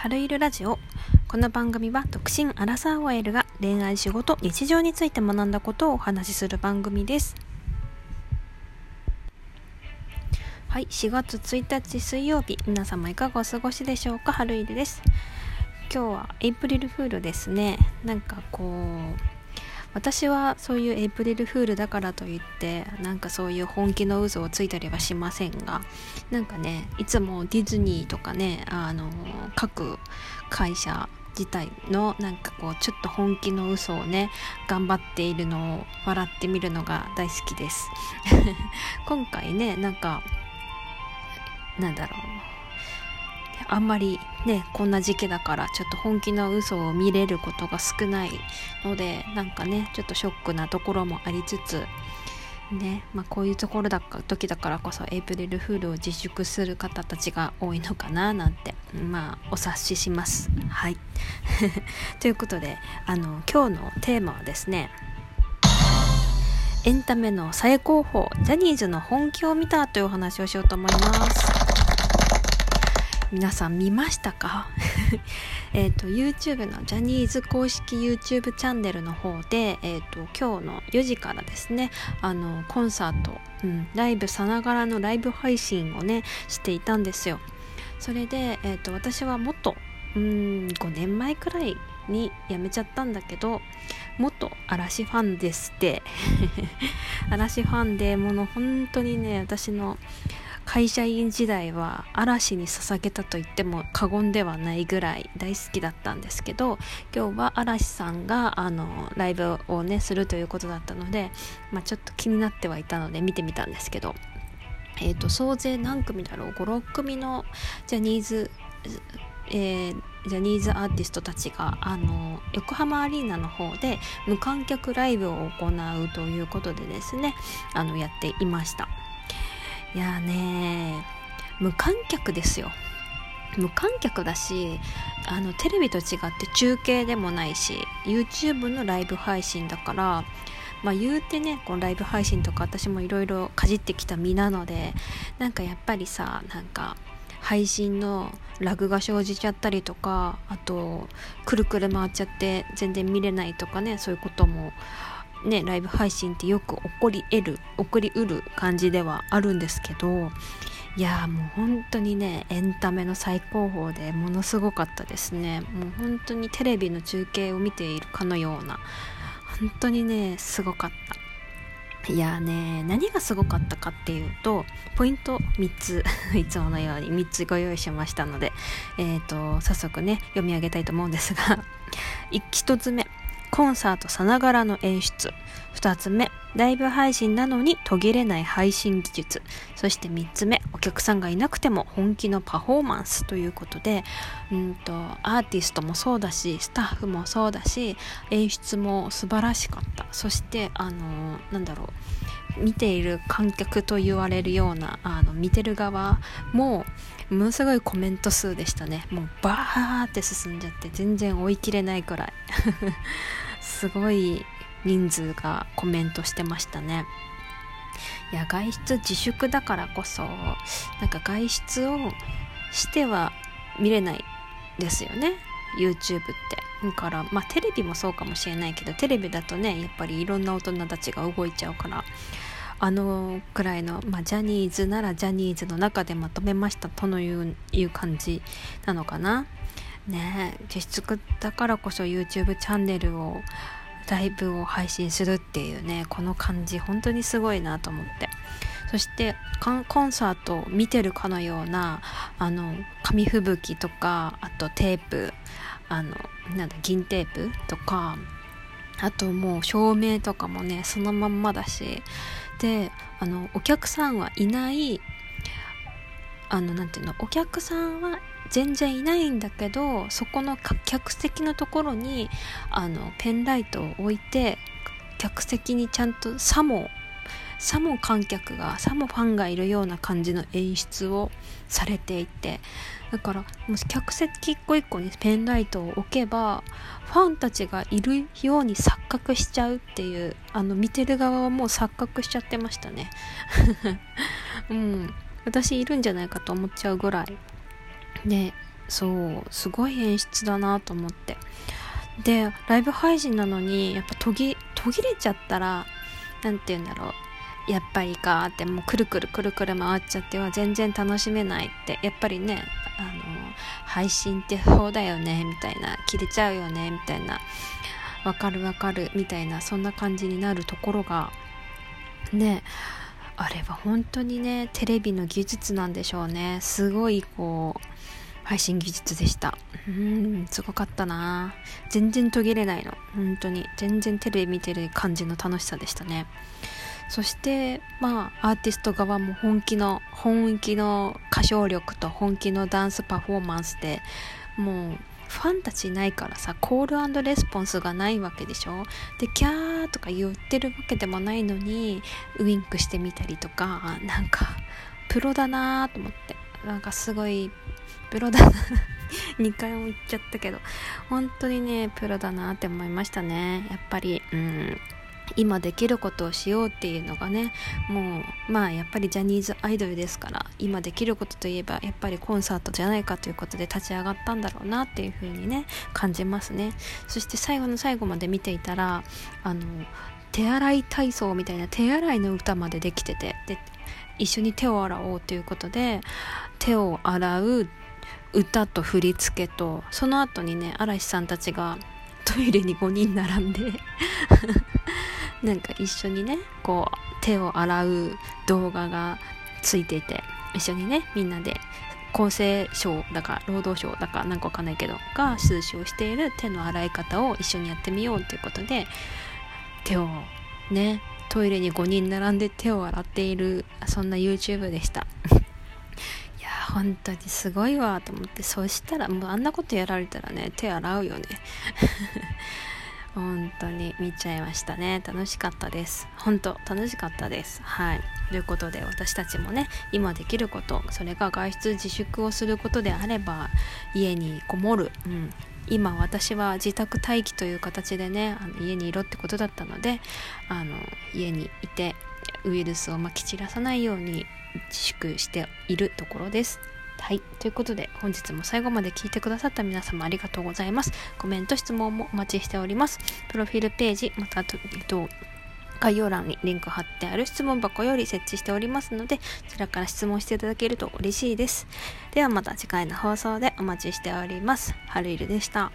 春いるラジオ。この番組は独身アラサー OL が恋愛仕事日常について学んだことをお話しする番組です。はい4月1日水曜日。皆様いかがお過ごしでしょうか？春いるです。今日はエイプリルフールですね。なんかこう私はそういうエイプリルフールだからといってなんかそういう本気の嘘をついたりはしませんがなんかねいつもディズニーとかねあの各会社自体のなんかこうちょっと本気の嘘をね頑張っているのを笑ってみるのが大好きです。今回ねなんかなんだろう。あんまりねこんな時期だからちょっと本気の嘘を見れることが少ないのでなんかねちょっとショックなところもありつつねまあ、こういうところだか時だからこそエイプリルフールを自粛する方たちが多いのかななんてまあお察しします。はい。ということであの今日のテーマはですねエンタメの最高峰ジャニーズの本気を見たというお話をしようと思います。皆さん見ましたか？えっと YouTube のジャニーズ公式 YouTube チャンネルの方で、えーと、今日の4時からですねあのコンサート、うん、ライブさながらのライブ配信をねしていたんですよ。それで、えーと、私はもっとうん5年前くらいに辞めちゃったんだけど元嵐ファンですって。嵐ファンでもの本当にね私の会社員時代は嵐に捧げたと言っても過言ではないぐらい大好きだったんですけど今日は嵐さんがあのライブをねするということだったので、まあ、ちょっと気になってはいたので見てみたんですけど、えーと、総勢何組だろう？56組のジャニーズえー、ジャニーズアーティストたちがあの横浜アリーナの方で無観客ライブを行うということでですねあのやっていました。いやね無観客ですよ。無観客だしあのテレビと違って中継でもないし YouTube のライブ配信だからまあ言うてねこのライブ配信とか私もいろいろかじってきた身なのでなんかやっぱりさなんか配信のラグが生じちゃったりとかあとくるくる回っちゃって全然見れないとかねそういうこともねライブ配信ってよく起こり得る起こりうる感じではあるんですけどいやもう本当にねエンタメの最高峰でものすごかったですね。もう本当にテレビの中継を見ているかのような本当にねすごかった。いやね何がすごかったかっていうとポイント3つ いつものように3つご用意しましたのでえっ、ー、と早速ね読み上げたいと思うんですが 1つ目。コンサートさながらの演出。2つ目、ライブ配信なのに途切れない配信技術。そして3つ目、お客さんがいなくても本気のパフォーマンスということで、うんと、アーティストもそうだし、スタッフもそうだし、演出も素晴らしかった。そして、あの、なんだろう。見ている観客と言われるようなあの見てる側もものすごいコメント数でしたね。もうバーって進んじゃって全然追い切れないくらい。すごい人数がコメントしてましたね。いや外出自粛だからこそなんか外出をしては見れないですよね。YouTube って。だからまあテレビもそうかもしれないけどテレビだとねやっぱりいろんな大人たちが動いちゃうからあのくらいの、まあ、ジャニーズならジャニーズの中でまとめましたとのいういう感じなのかな。ねえ自粛だからこそ YouTube チャンネルをライブを配信するっていうねこの感じ本当にすごいなと思って。そしてコンサートを見てるかのようなあの紙吹雪とかあとテープあのなんだ銀テープとかあともう照明とかもねそのまんまだしであのお客さんはいないあのなんていうのお客さんは全然いないんだけどそこの客席のところにあのペンライトを置いて客席にちゃんとさもさも観客がさもファンがいるような感じの演出をされていてだからもし客席一個一個にペンライトを置けばファンたちがいるように錯覚しちゃうっていうあの見てる側はもう錯覚しちゃってましたね。うん。私いるんじゃないかと思っちゃうぐらい。でそうすごい演出だなと思って。でライブ配信なのにやっぱ途切途切れちゃったら何て言うんだろう。やっぱりかってもうくるくるくるくる回っちゃっては全然楽しめないって。やっぱりねあの配信ってそうだよねみたいな切れちゃうよねみたいな。わかるわかるみたいなそんな感じになるところがねあれは本当にねテレビの技術なんでしょうね。すごいこう配信技術でした。うんすごかったな。全然途切れないの。本当に。全然テレビ見てる感じの楽しさでしたね。そしてまあアーティスト側も本気の本気の歌唱力と本気のダンスパフォーマンスでもうファンたちいないからさコールレスポンスがないわけでしょ。でキャーとか言ってるわけでもないのにウインクしてみたりとかなんかプロだなーと思って。なんかすごいプロだな。2回も言っちゃったけど。本当にねプロだなって思いましたね。やっぱりうん。今できることをしようっていうのがね。もうまあやっぱりジャニーズアイドルですから今できることといえばやっぱりコンサートじゃないかということで立ち上がったんだろうなっていう風にね感じますね。そして最後の最後まで見ていたらあの手洗い体操みたいな手洗いの歌までできてて。で一緒に手を洗おうということで手を洗う歌と振り付けとその後にね嵐さんたちが トイレに5人並んで なんか一緒にねこう手を洗う動画がついていて一緒にねみんなで厚生省だか労働省だかなんかわかんないけどが推奨している手の洗い方を一緒にやってみようということで手をねトイレに5人並んで手を洗っているそんな YouTube でした。いや本当にすごいわと思って。そしたらもうあんなことやられたらね手洗うよね。本当に見ちゃいましたね。楽しかったです。本当楽しかったです。はい。ということで私たちもね今できることそれが外出自粛をすることであれば家にこもる、うん、今私は自宅待機という形でねあの家にいろってことだったのであの家にいてウイルスをまき散らさないように自粛しているところです。はい。ということで、本日も最後まで聞いてくださった皆様ありがとうございます。コメント、質問もお待ちしております。プロフィールページ、また、えっと、概要欄にリンク貼ってある質問箱より設置しておりますので、そちらから質問していただけると嬉しいです。ではまた次回の放送でお待ちしております。はるいるでした。